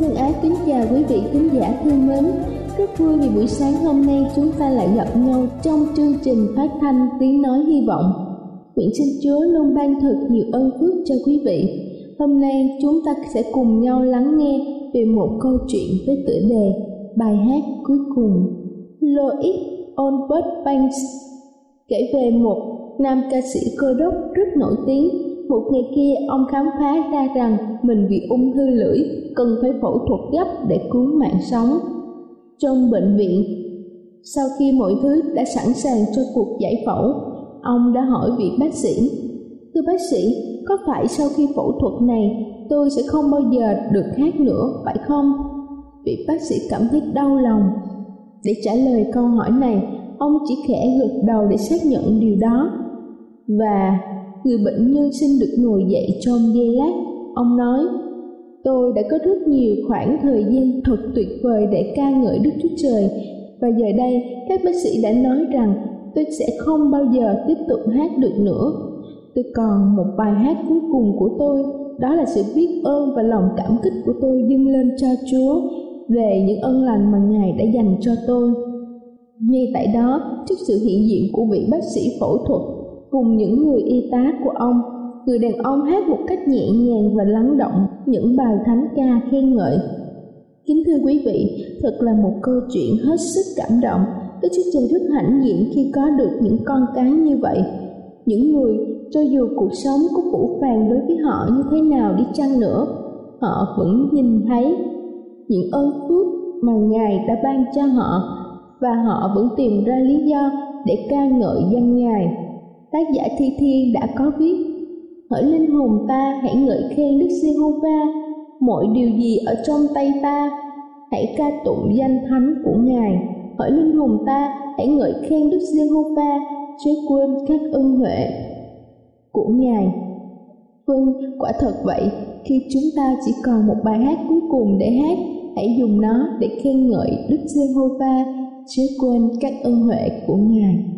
Xin thân ái kính chào quý vị khán giả thân mến. Rất vui vì buổi sáng hôm nay chúng ta lại gặp nhau trong chương trình phát thanh tiếng nói hy vọng. Nguyện xin Chúa luôn ban thật nhiều ơn phước cho quý vị. Hôm nay chúng ta sẽ cùng nhau lắng nghe về một câu chuyện với tựa đề bài hát cuối cùng Lois Albert Banks kể về một nam ca sĩ cơ đốc rất nổi tiếng một ngày kia, ông khám phá ra rằng mình bị ung thư lưỡi, cần phải phẫu thuật gấp để cứu mạng sống. Trong bệnh viện, sau khi mọi thứ đã sẵn sàng cho cuộc giải phẫu, ông đã hỏi vị bác sĩ, thưa bác sĩ, có phải sau khi phẫu thuật này, tôi sẽ không bao giờ được hát nữa, phải không? Vị bác sĩ cảm thấy đau lòng. Để trả lời câu hỏi này, ông chỉ khẽ gật đầu để xác nhận điều đó. Và người bệnh nhân xin được ngồi dậy trong giây lát. Ông nói, tôi đã có rất nhiều khoảng thời gian thật tuyệt vời để ca ngợi đức chúa trời. Và giờ đây, các bác sĩ đã nói rằng tôi sẽ không bao giờ tiếp tục hát được nữa. Tôi còn một bài hát cuối cùng của tôi, đó là sự biết ơn và lòng cảm kích của tôi dâng lên cho chúa về những ân lành mà ngài đã dành cho tôi. Ngay tại đó, trước sự hiện diện của vị bác sĩ phẫu thuật cùng những người y tá của ông. Người đàn ông hát một cách nhẹ nhàng và lắng động những bài thánh ca khen ngợi. Kính thưa quý vị thật là một câu chuyện hết sức cảm động. Đức Chúa Trời rất hãnh diện khi có được những con cái như vậy. Những người cho dù cuộc sống có phủ phàng đối với họ như thế nào đi chăng nữa, họ vẫn nhìn thấy những ơn phước mà Ngài đã ban cho họ và họ vẫn tìm ra lý do để ca ngợi danh Ngài tác giả Thi Thiên đã có viết. Hỡi linh hồn ta hãy ngợi khen Đức Giê-hô-va mọi điều gì ở trong tay ta hãy ca tụng danh thánh của Ngài. Hỡi linh hồn ta hãy ngợi khen Đức Giê-hô-va chớ quên các ân huệ của Ngài. Vâng, quả thật vậy, khi chúng ta chỉ còn một bài hát cuối cùng để hát, hãy dùng nó để khen ngợi Đức Giê-hô-va, chớ quên các ân huệ của Ngài.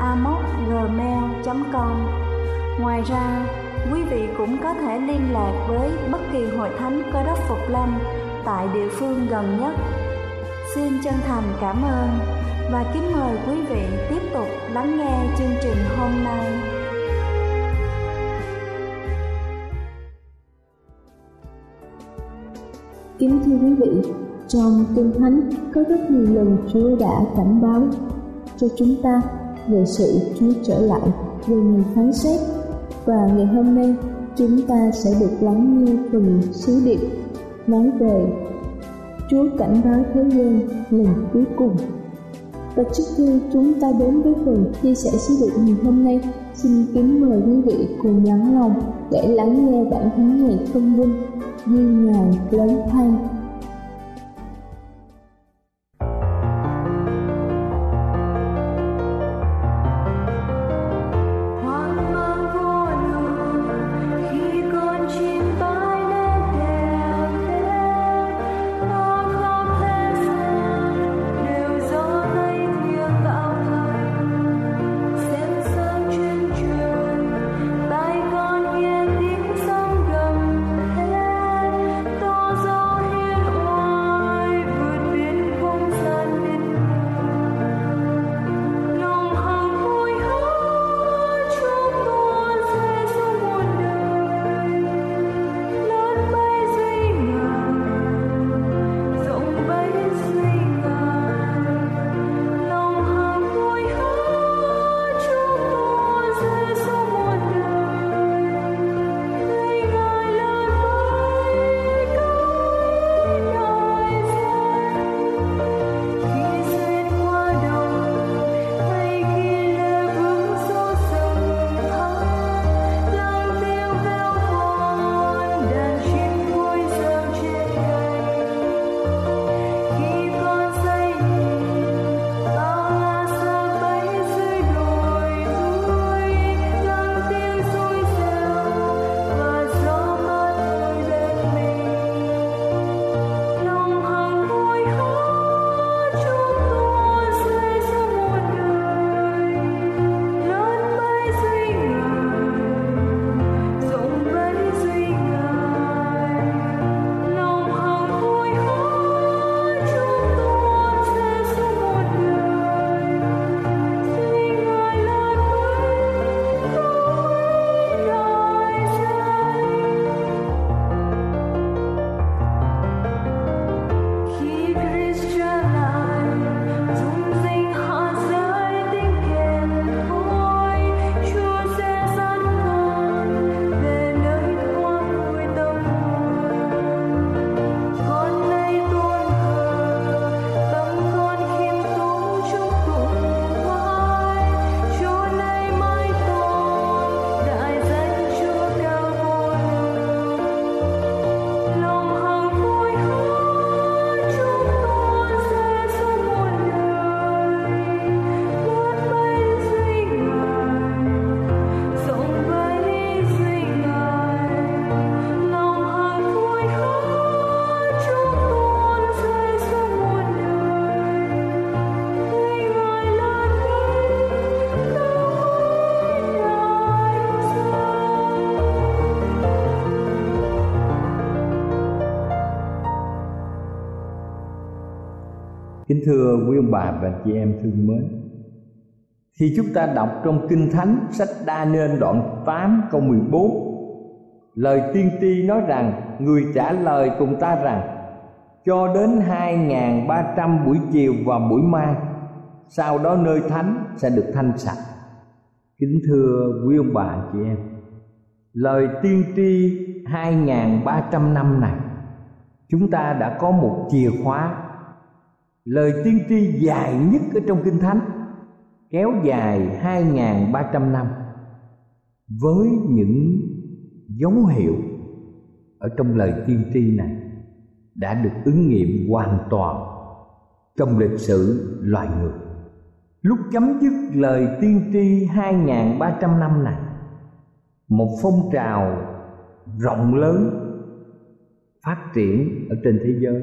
amocgmail.com Ngoài ra, quý vị cũng có thể liên lạc với bất kỳ hội thánh cơ đốc Phục Lâm tại địa phương gần nhất. Xin chân thành cảm ơn và kính mời quý vị tiếp tục lắng nghe chương trình hôm nay. Kính thưa quý vị, Trong Kinh Thánh có rất nhiều lần Chúa đã cảnh báo cho chúng ta về sự Chúa trở lại về ngày phán xét và ngày hôm nay chúng ta sẽ được lắng nghe phần sứ điệp nói về Chúa cảnh báo thế gian lần cuối cùng. Và trước khi chúng ta đến với phần chia sẻ sứ điệp ngày hôm nay, xin kính mời quý vị cùng lắng lòng để lắng nghe bản thánh ngày công vinh Duy Ngài lớn thanh Kính thưa quý ông bà và chị em thương mến, Khi chúng ta đọc trong Kinh Thánh sách Đa Nên đoạn 8 câu 14 Lời tiên tri nói rằng, Người trả lời cùng ta rằng, Cho đến 2.300 buổi chiều và buổi mai, Sau đó nơi thánh sẽ được thanh sạch. Kính thưa quý ông bà, chị em, Lời tiên tri 2.300 năm này, Chúng ta đã có một chìa khóa lời tiên tri dài nhất ở trong kinh thánh kéo dài 2.300 năm với những dấu hiệu ở trong lời tiên tri này đã được ứng nghiệm hoàn toàn trong lịch sử loài người. Lúc chấm dứt lời tiên tri 2.300 năm này, một phong trào rộng lớn phát triển ở trên thế giới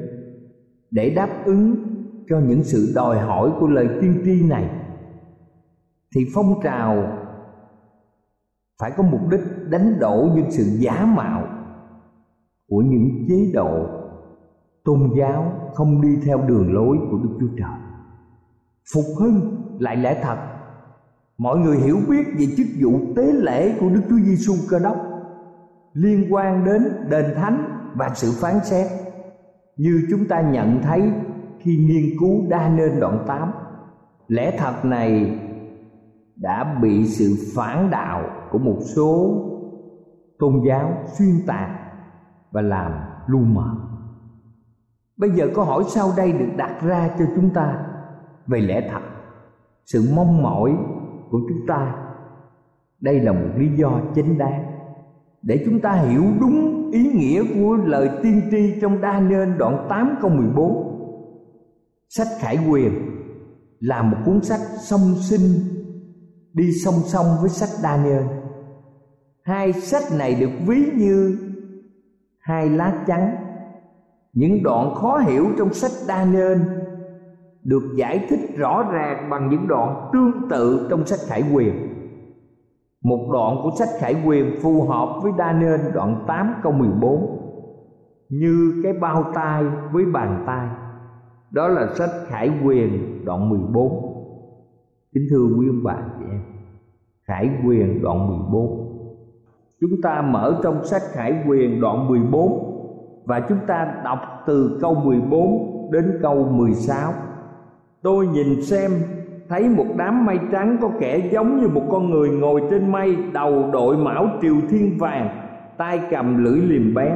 để đáp ứng cho những sự đòi hỏi của lời tiên tri này thì phong trào phải có mục đích đánh đổ những sự giả mạo của những chế độ tôn giáo không đi theo đường lối của Đức Chúa Trời. Phục hưng lại lẽ thật. Mọi người hiểu biết về chức vụ tế lễ của Đức Chúa Giêsu Cơ Đốc liên quan đến đền thánh và sự phán xét như chúng ta nhận thấy khi nghiên cứu đa nên đoạn 8 lẽ thật này đã bị sự phản đạo của một số tôn giáo xuyên tạc và làm lu mờ. Bây giờ câu hỏi sau đây được đặt ra cho chúng ta về lẽ thật, sự mong mỏi của chúng ta. Đây là một lý do chính đáng để chúng ta hiểu đúng ý nghĩa của lời tiên tri trong đa nên đoạn 8 câu 14 sách khải quyền là một cuốn sách song sinh, đi song song với sách Daniel. hai sách này được ví như hai lá chắn. Những đoạn khó hiểu trong sách Daniel được giải thích rõ ràng bằng những đoạn tương tự trong sách khải quyền. Một đoạn của sách khải quyền phù hợp với Daniel đoạn 8 câu 14 như cái bao tay với bàn tay đó là sách khải quyền, đoạn 14 kính thưa quý ông bà, chị em. Khải quyền, đoạn 14 chúng ta mở trong sách khải quyền, đoạn 14 và chúng ta đọc từ câu 14 đến câu 16 tôi nhìn xem, thấy một đám mây trắng có kẻ giống như một con người ngồi trên mây, đầu đội mão triều thiên vàng, tay cầm lưỡi liềm bén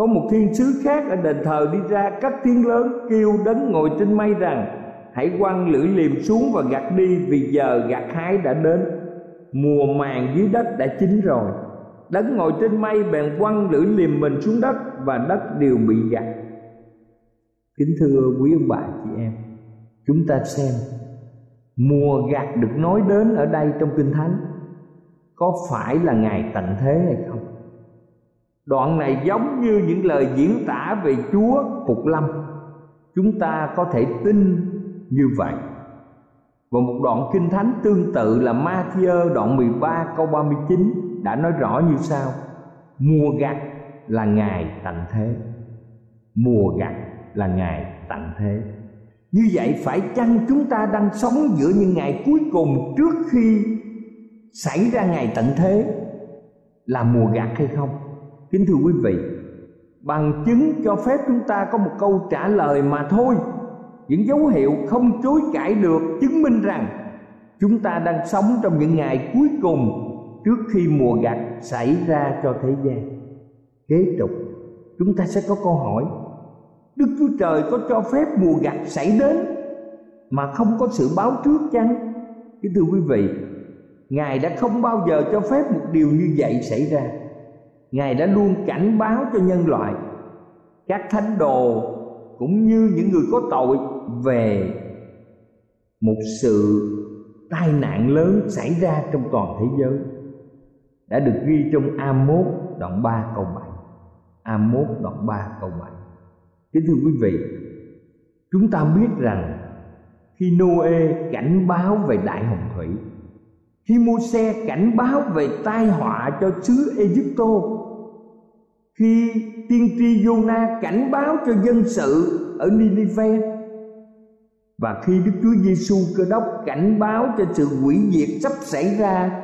có một thiên sứ khác ở đền thờ đi ra cất tiếng lớn, kêu đấng ngồi trên mây rằng, hãy quăng lưỡi liềm xuống và gặt đi, vì giờ gặt hái đã đến. Mùa màng dưới đất đã chín rồi. Đấng ngồi trên mây bèn quăng lưỡi liềm mình xuống đất và đất đều bị gặt kính thưa quý ông bà chị em, chúng ta xem, mùa gặt được nói đến ở đây trong kinh thánh có phải là ngày tận thế hay không? Đoạn này giống như những lời diễn tả về chúa phục lâm. Chúng ta có thể tin như vậy. Và một đoạn kinh thánh tương tự là Matthew đoạn 13 câu 39 đã nói rõ như sau. Mùa gặt là ngày tận thế. Mùa gặt là ngày tận thế. Như vậy phải chăng chúng ta đang sống giữa những ngày cuối cùng trước khi xảy ra ngày tận thế? Là mùa gặt hay không? Kính thưa quý vị bằng chứng cho phép chúng ta có một câu trả lời mà thôi những dấu hiệu không chối cãi được chứng minh rằng chúng ta đang sống trong những ngày cuối cùng trước khi mùa gặt xảy ra cho thế gian kế tục chúng ta sẽ có câu hỏi Đức Chúa Trời có cho phép mùa gặt xảy đến mà không có sự báo trước chăng? Kính thưa quý vị, Ngài đã không bao giờ cho phép một điều như vậy xảy ra. Ngài đã luôn cảnh báo cho nhân loại, các thánh đồ cũng như những người có tội về một sự tai nạn lớn xảy ra trong toàn thế giới đã được ghi trong A1 đoạn 3 câu 7. A1 đoạn 3 câu 7 kính thưa quý vị chúng ta biết rằng khi Noe cảnh báo về đại hồng thủy khi Mô-xe cảnh báo về tai họa cho xứ Egypto khi tiên tri Jonah cảnh báo cho dân sự ở Ninive và khi Đức Chúa Giêsu Cơ đốc cảnh báo cho sự hủy diệt sắp xảy ra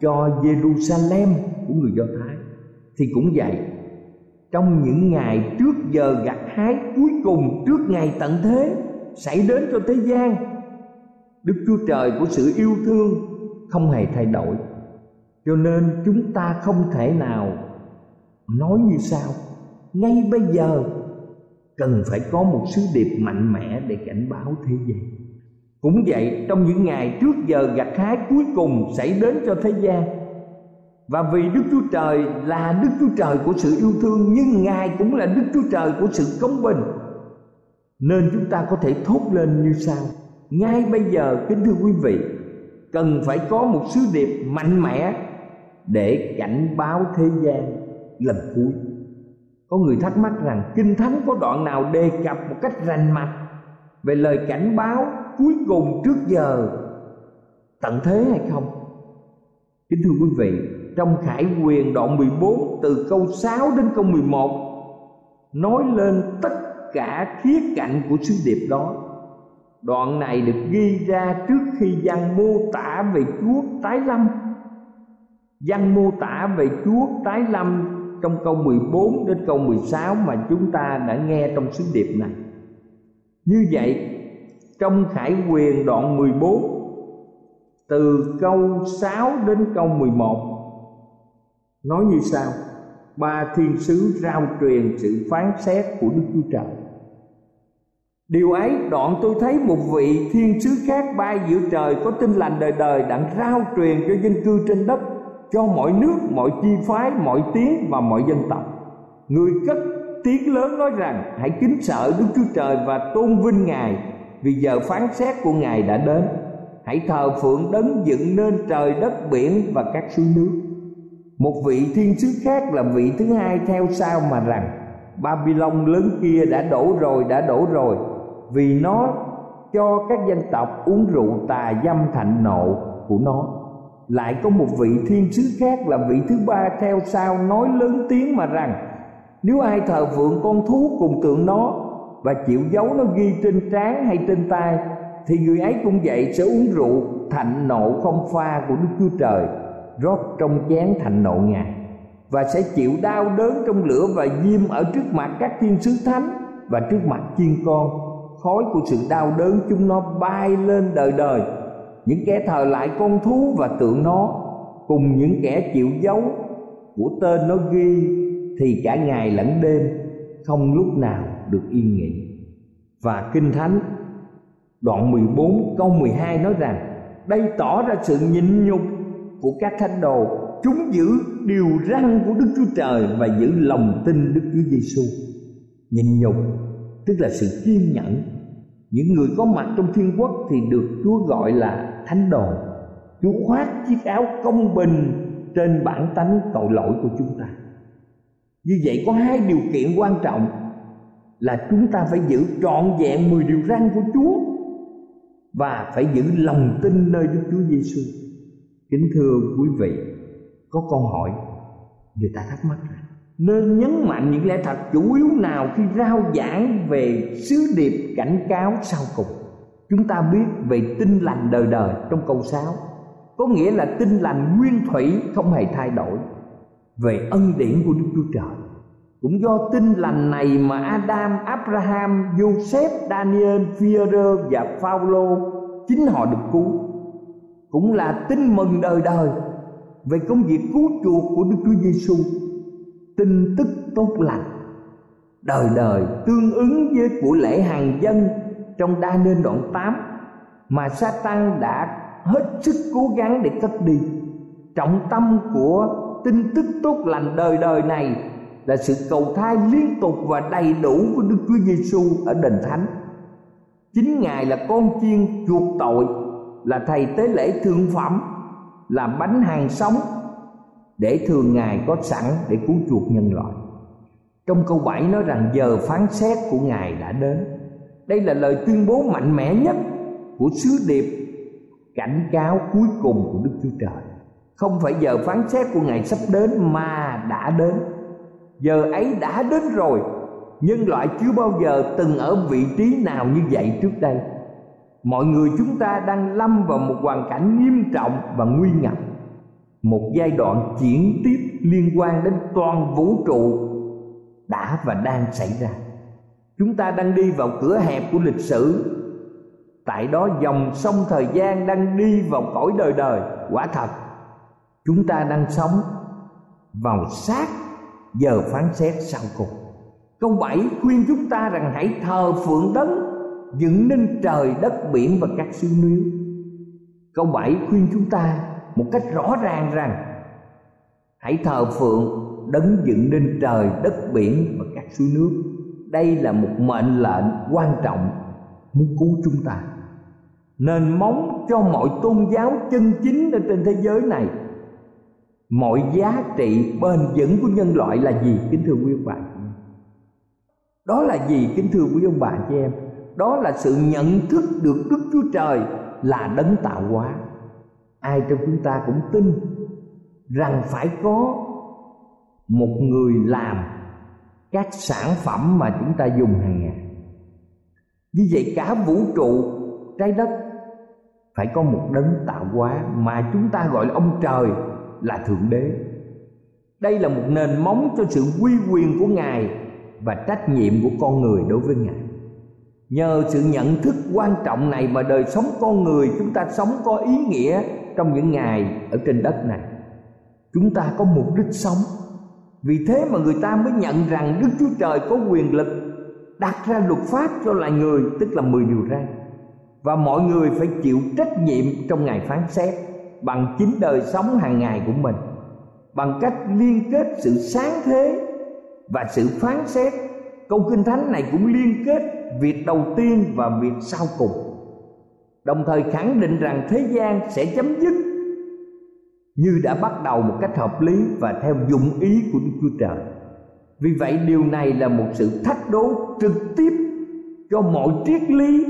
cho Jerusalem của người Do Thái, thì cũng vậy, trong những ngày trước giờ gặt hái cuối cùng trước ngày tận thế xảy đến cho thế gian, đức chúa trời của sự yêu thương không hề thay đổi. Cho nên chúng ta không thể nào nói như sau. Ngay bây giờ cần phải có một sứ điệp mạnh mẽ để cảnh báo thế gian. Cũng vậy trong những ngày trước giờ gặt hái cuối cùng xảy đến cho thế gian và vì Đức Chúa Trời là Đức Chúa Trời của sự yêu thương nhưng Ngài cũng là Đức Chúa Trời của sự công bình. Nên chúng ta có thể thốt lên như sau: Ngay bây giờ kính thưa quý vị, cần phải có một sứ điệp mạnh mẽ để cảnh báo thế gian lần cuối. Có người thắc mắc rằng Kinh Thánh có đoạn nào đề cập một cách rành mạch về lời cảnh báo cuối cùng trước giờ tận thế hay không? Kính thưa quý vị, trong Khải Quyền đoạn 14 từ câu 6 đến câu 11 nói lên tất cả khía cạnh của sứ điệp đó. Đoạn này được ghi ra trước khi văn mô tả về Chúa tái lâm. Văn mô tả về Chúa tái lâm trong câu 14 đến câu 16 mà chúng ta đã nghe trong sứ điệp này. Như vậy, trong Khải Quyền đoạn 14 từ câu 6 đến câu 11 nói như sau: Ba thiên sứ rao truyền sự phán xét của Đức Chúa Trời. Điều ấy đoạn tôi thấy một vị thiên sứ khác bay giữa trời có tin lành đời đời đang rao truyền cho dân cư trên đất, cho mọi nước, mọi chi phái, mọi tiếng và mọi dân tộc. Người cất tiếng lớn nói rằng, hãy kính sợ đức chúa trời và tôn vinh ngài, vì giờ phán xét của ngài đã đến. Hãy thờ phượng đấng dựng nên trời, đất, biển và các suối nước. Một vị thiên sứ khác là vị thứ hai theo sau mà rằng, babylon lớn kia đã đổ rồi, đã đổ rồi vì nó cho các dân tộc uống rượu tà dâm thạnh nộ của nó. Lại có một vị thiên sứ khác là vị thứ ba theo sau nói lớn tiếng mà rằng, nếu ai thờ phượng con thú cùng tượng nó và chịu giấu nó ghi trên trán hay trên tay, thì người ấy cũng vậy sẽ uống rượu thạnh nộ không pha của đức chúa trời, rót trong chén thạnh nộ ngài, và sẽ chịu đau đớn trong lửa và diêm ở trước mặt các thiên sứ thánh và trước mặt chiên con khói của sự đau đớn chúng nó bay lên đời đời. Những kẻ thờ lại con thú và tượng nó, cùng những kẻ chịu dấu của tên nó ghi, thì cả ngày lẫn đêm không lúc nào được yên nghỉ. Và kinh thánh, đoạn 14 câu 12 nói rằng, đây tỏ ra sự nhịn nhục của các thánh đồ, chúng giữ điều răn của Đức Chúa Trời và giữ lòng tin Đức Chúa Giêsu nhịn nhục tức là sự kiên nhẫn. Những người có mặt trong thiên quốc thì được Chúa gọi là thánh đồ. Chúa khoác chiếc áo công bình trên bản tánh tội lỗi của chúng ta. Như vậy có hai điều kiện quan trọng Là chúng ta phải giữ trọn vẹn 10 điều răn của Chúa Và phải giữ lòng tin nơi Đức Chúa Giêsu. Kính thưa quý vị, Có câu hỏi, Người ta thắc mắc rằng nên nhấn mạnh những lẽ thật chủ yếu nào khi rao giảng về sứ điệp cảnh cáo sau cùng. Chúng ta biết về tinh lành đời đời trong câu 6 có nghĩa là tinh lành nguyên thủy không hề thay đổi. Về ân điển của Đức Chúa Trời cũng do tinh lành này mà Adam, Abraham, Joseph, Daniel, Führer và Phaolô chính họ được cứu. Cũng là tin mừng đời đời về công việc cứu chuộc của Đức Chúa Giêsu tin tức tốt lành đời đời tương ứng với của lễ hàng dân trong đa nên đoạn 8 mà Satan đã hết sức cố gắng để cất đi trọng tâm của tin tức tốt lành đời đời này là sự cầu thai liên tục và đầy đủ của Đức Chúa Giêsu ở đền thánh. Chính Ngài là con chiên chuộc tội, là thầy tế lễ thượng phẩm, là bánh hàng sống để thường Ngài có sẵn để cứu chuộc nhân loại. Trong câu 7 nói rằng giờ phán xét của Ngài đã đến. Đây là lời tuyên bố mạnh mẽ nhất của sứ điệp cảnh cáo cuối cùng của Đức Chúa Trời. Không phải giờ phán xét của Ngài sắp đến mà đã đến. Giờ ấy đã đến rồi. Nhân loại chưa bao giờ từng ở vị trí nào như vậy trước đây. Mọi người chúng ta đang lâm vào một hoàn cảnh nghiêm trọng và nguy ngập một giai đoạn chuyển tiếp liên quan đến toàn vũ trụ đã và đang xảy ra. Chúng ta đang đi vào cửa hẹp của lịch sử. Tại đó dòng sông thời gian đang đi vào cõi đời đời. Quả thật, chúng ta đang sống vào sát giờ phán xét sau cùng. Câu bảy khuyên chúng ta rằng hãy thờ phượng đấng, dựng nên trời, đất, biển và các siêu nước câu bảy khuyên chúng ta một cách rõ ràng rằng, hãy thờ phượng, đấng dựng nên trời, đất, biển và các suối nước. Đây là một mệnh lệnh quan trọng, muốn cứu chúng ta. Nền móng cho mọi tôn giáo chân chính ở trên thế giới này, mọi giá trị bền vững của nhân loại là gì? Kính thưa quý ông bà đó là gì? Kính thưa quý ông bà chị em. Đó là sự nhận thức được đức chúa trời là đấng tạo hóa ai trong chúng ta cũng tin rằng phải có một người làm các sản phẩm mà chúng ta dùng hàng ngày. Như vậy cả vũ trụ, trái đất phải có một đấng tạo hóa mà chúng ta gọi là ông trời, là thượng đế. Đây là một nền móng cho sự quy quyền của ngài và trách nhiệm của con người đối với ngài. Nhờ sự nhận thức quan trọng này mà đời sống con người chúng ta sống có ý nghĩa trong những ngày ở trên đất này. Chúng ta có mục đích sống. Vì thế mà người ta mới nhận rằng đức chúa trời có quyền lực đặt ra luật pháp cho loài người, tức là 10 điều răn. Và mọi người phải chịu trách nhiệm trong ngày phán xét bằng chính đời sống hàng ngày của mình, bằng cách liên kết sự sáng thế và sự phán xét. Câu kinh thánh này cũng liên kết việc đầu tiên và việc sau cùng đồng thời khẳng định rằng thế gian sẽ chấm dứt như đã bắt đầu một cách hợp lý và theo dụng ý của Đức Chúa Trời. Vì vậy điều này là một sự thách đố trực tiếp cho mọi triết lý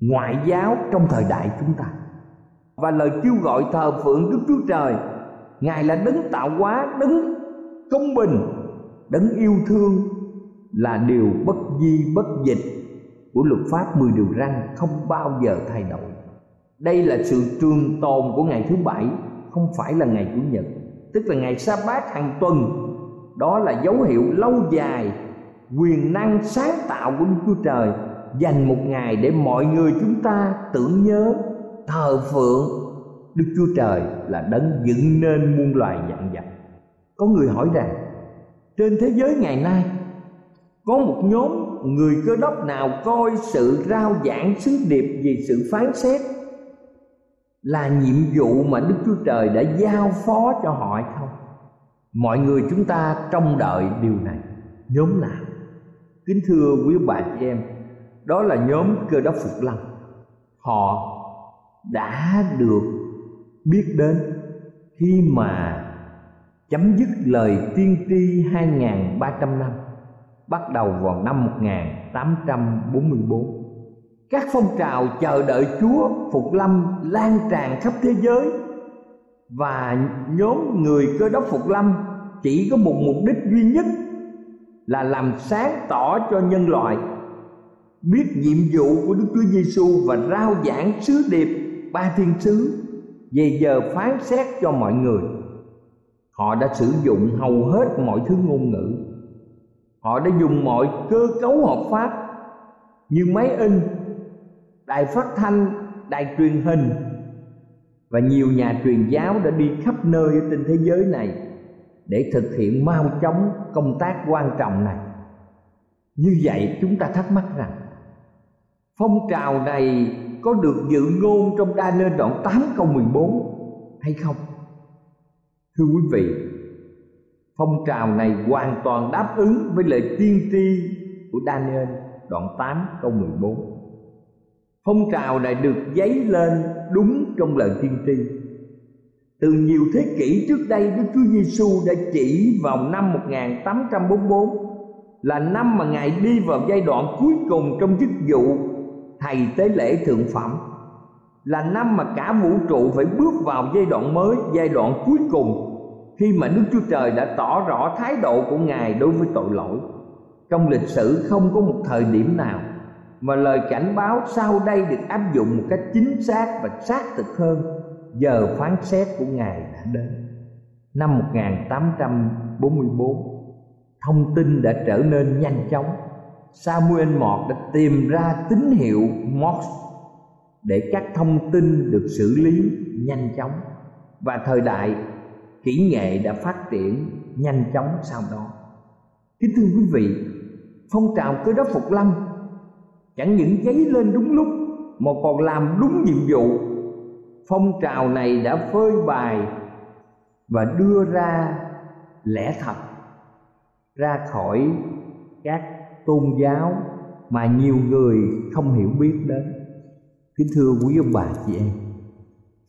ngoại giáo trong thời đại chúng ta. Và lời kêu gọi thờ phượng Đức Chúa Trời, Ngài là đấng tạo hóa, đấng công bình, đấng yêu thương là điều bất di bất dịch của luật pháp 10 điều răn không bao giờ thay đổi. Đây là sự trường tồn của ngày thứ bảy, không phải là ngày chủ nhật, tức là ngày sa bát hàng tuần. Đó là dấu hiệu lâu dài quyền năng sáng tạo của Đức Chúa Trời dành một ngày để mọi người chúng ta tưởng nhớ thờ phượng Đức Chúa Trời là đấng dựng nên muôn loài dạng vật. Có người hỏi rằng trên thế giới ngày nay có một nhóm người cơ đốc nào coi sự rao giảng sứ điệp về sự phán xét là nhiệm vụ mà Đức Chúa Trời đã giao phó cho họ hay không? Mọi người chúng ta trông đợi điều này. Nhóm nào? Kính thưa quý bà chị em, đó là nhóm cơ đốc Phục Lâm. Họ đã được biết đến khi mà chấm dứt lời tiên tri 2.300 năm bắt đầu vào năm 1844. Các phong trào chờ đợi Chúa Phục Lâm lan tràn khắp thế giới và nhóm người cơ đốc Phục Lâm chỉ có một mục đích duy nhất là làm sáng tỏ cho nhân loại biết nhiệm vụ của Đức Chúa Giêsu và rao giảng sứ điệp ba thiên sứ về giờ phán xét cho mọi người. Họ đã sử dụng hầu hết mọi thứ ngôn ngữ họ đã dùng mọi cơ cấu hợp pháp như máy in đài phát thanh đài truyền hình và nhiều nhà truyền giáo đã đi khắp nơi trên thế giới này để thực hiện mau chóng công tác quan trọng này như vậy chúng ta thắc mắc rằng phong trào này có được dự ngôn trong đa nên đoạn 8 câu 14 hay không? Thưa quý vị, phong trào này hoàn toàn đáp ứng với lời tiên tri của Daniel, đoạn 8 câu 14 phong trào này được dấy lên đúng trong lời tiên tri. Từ nhiều thế kỷ trước đây, Đức Chúa Giêsu đã chỉ vào năm 1844 là năm mà Ngài đi vào giai đoạn cuối cùng trong chức vụ thầy tế lễ thượng phẩm, là năm mà cả vũ trụ phải bước vào giai đoạn mới, giai đoạn cuối cùng khi mà Đức Chúa Trời đã tỏ rõ thái độ của Ngài đối với tội lỗi. Trong lịch sử không có một thời điểm nào mà lời cảnh báo sau đây được áp dụng một cách chính xác và xác thực hơn giờ phán xét của Ngài đã đến. Năm 1844, thông tin đã trở nên nhanh chóng. Samuel Mọt đã tìm ra tín hiệu Morse để các thông tin được xử lý nhanh chóng và thời đại kỹ nghệ đã phát triển nhanh chóng sau đó. Kính thưa quý vị, phong trào cơ đốc phục lâm chẳng những giấy lên đúng lúc mà còn làm đúng nhiệm vụ. Phong trào này đã phơi bài và đưa ra lẽ thật, ra khỏi các tôn giáo mà nhiều người không hiểu biết đến. Kính thưa quý ông bà chị em,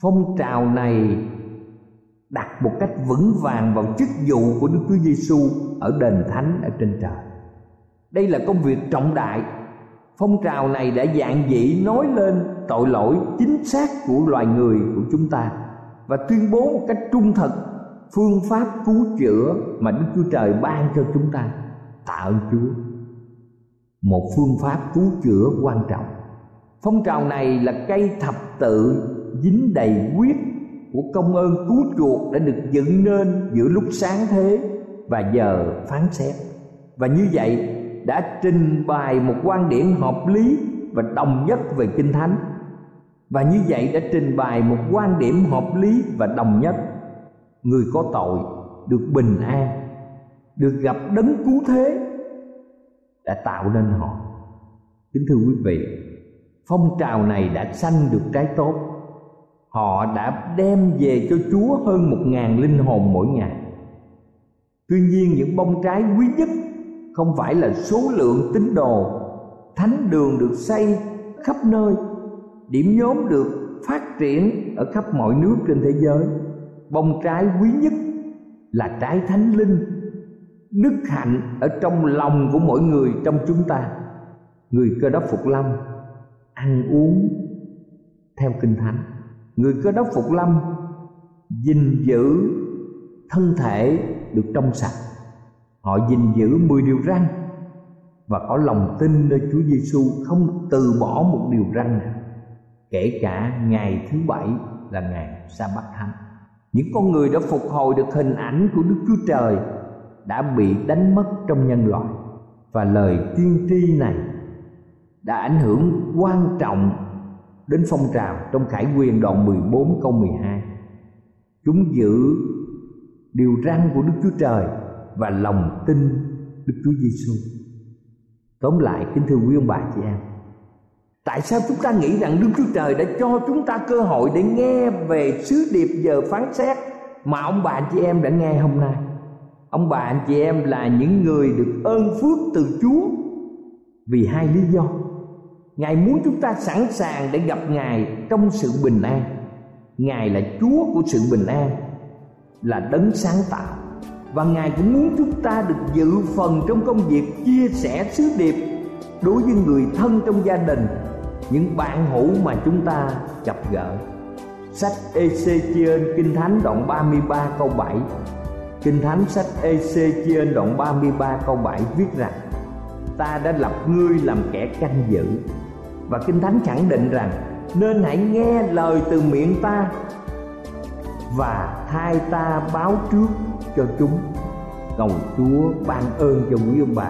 phong trào này đặt một cách vững vàng vào chức vụ của Đức Chúa Giêsu ở đền thánh ở trên trời. Đây là công việc trọng đại. Phong trào này đã dạng dĩ nói lên tội lỗi chính xác của loài người của chúng ta và tuyên bố một cách trung thực phương pháp cứu chữa mà Đức Chúa Trời ban cho chúng ta. Tạ ơn Chúa. Một phương pháp cứu chữa quan trọng. Phong trào này là cây thập tự dính đầy huyết của công ơn cứu chuộc đã được dựng nên giữa lúc sáng thế và giờ phán xét. Và như vậy đã trình bày một quan điểm hợp lý và đồng nhất về kinh thánh. Và như vậy đã trình bày một quan điểm hợp lý và đồng nhất. Người có tội được bình an, được gặp đấng cứu thế đã tạo nên họ. Kính thưa quý vị, phong trào này đã sanh được trái tốt họ đã đem về cho chúa hơn một ngàn linh hồn mỗi ngày. Tuy nhiên, những bông trái quý nhất không phải là số lượng tín đồ, thánh đường được xây khắp nơi, điểm nhóm được phát triển ở khắp mọi nước trên thế giới. Bông trái quý nhất là trái thánh linh, đức hạnh ở trong lòng của mỗi người trong chúng ta. Người cơ đốc phục lâm ăn uống theo kinh thánh người cơ đốc phục lâm gìn giữ thân thể được trong sạch. Họ gìn giữ mười điều răn và có lòng tin nơi Chúa Giêsu không từ bỏ một điều răn nào, kể cả ngày thứ bảy là ngày sa bát thánh. Những con người đã phục hồi được hình ảnh của Đức Chúa Trời đã bị đánh mất trong nhân loại, và lời tiên tri này đã ảnh hưởng quan trọng đến phong trào trong Khải Quyền đoạn 14 câu 12. Chúng giữ điều răn của Đức Chúa Trời và lòng tin Đức Chúa Giêsu. Tóm lại kính thưa quý ông bà chị em, tại sao chúng ta nghĩ rằng Đức Chúa Trời đã cho chúng ta cơ hội để nghe về sứ điệp giờ phán xét mà ông bà chị em đã nghe hôm nay? Ông bà anh chị em là những người được ơn phước từ Chúa vì hai lý do. Ngài muốn chúng ta sẵn sàng để gặp Ngài trong sự bình an. Ngài là Chúa của sự bình an, là đấng sáng tạo và Ngài cũng muốn chúng ta được dự phần trong công việc chia sẻ sứ điệp đối với người thân trong gia đình, những bạn hữu mà chúng ta gặp gỡ. Sách EC Chiên Kinh Thánh đoạn 33 câu 7 Kinh Thánh sách EC Chiên đoạn 33 câu 7 viết rằng Ta đã lập ngươi làm kẻ canh giữ và Kinh Thánh khẳng định rằng Nên hãy nghe lời từ miệng ta Và thay ta báo trước cho chúng. Cầu chúa ban ơn cho quý ông bà.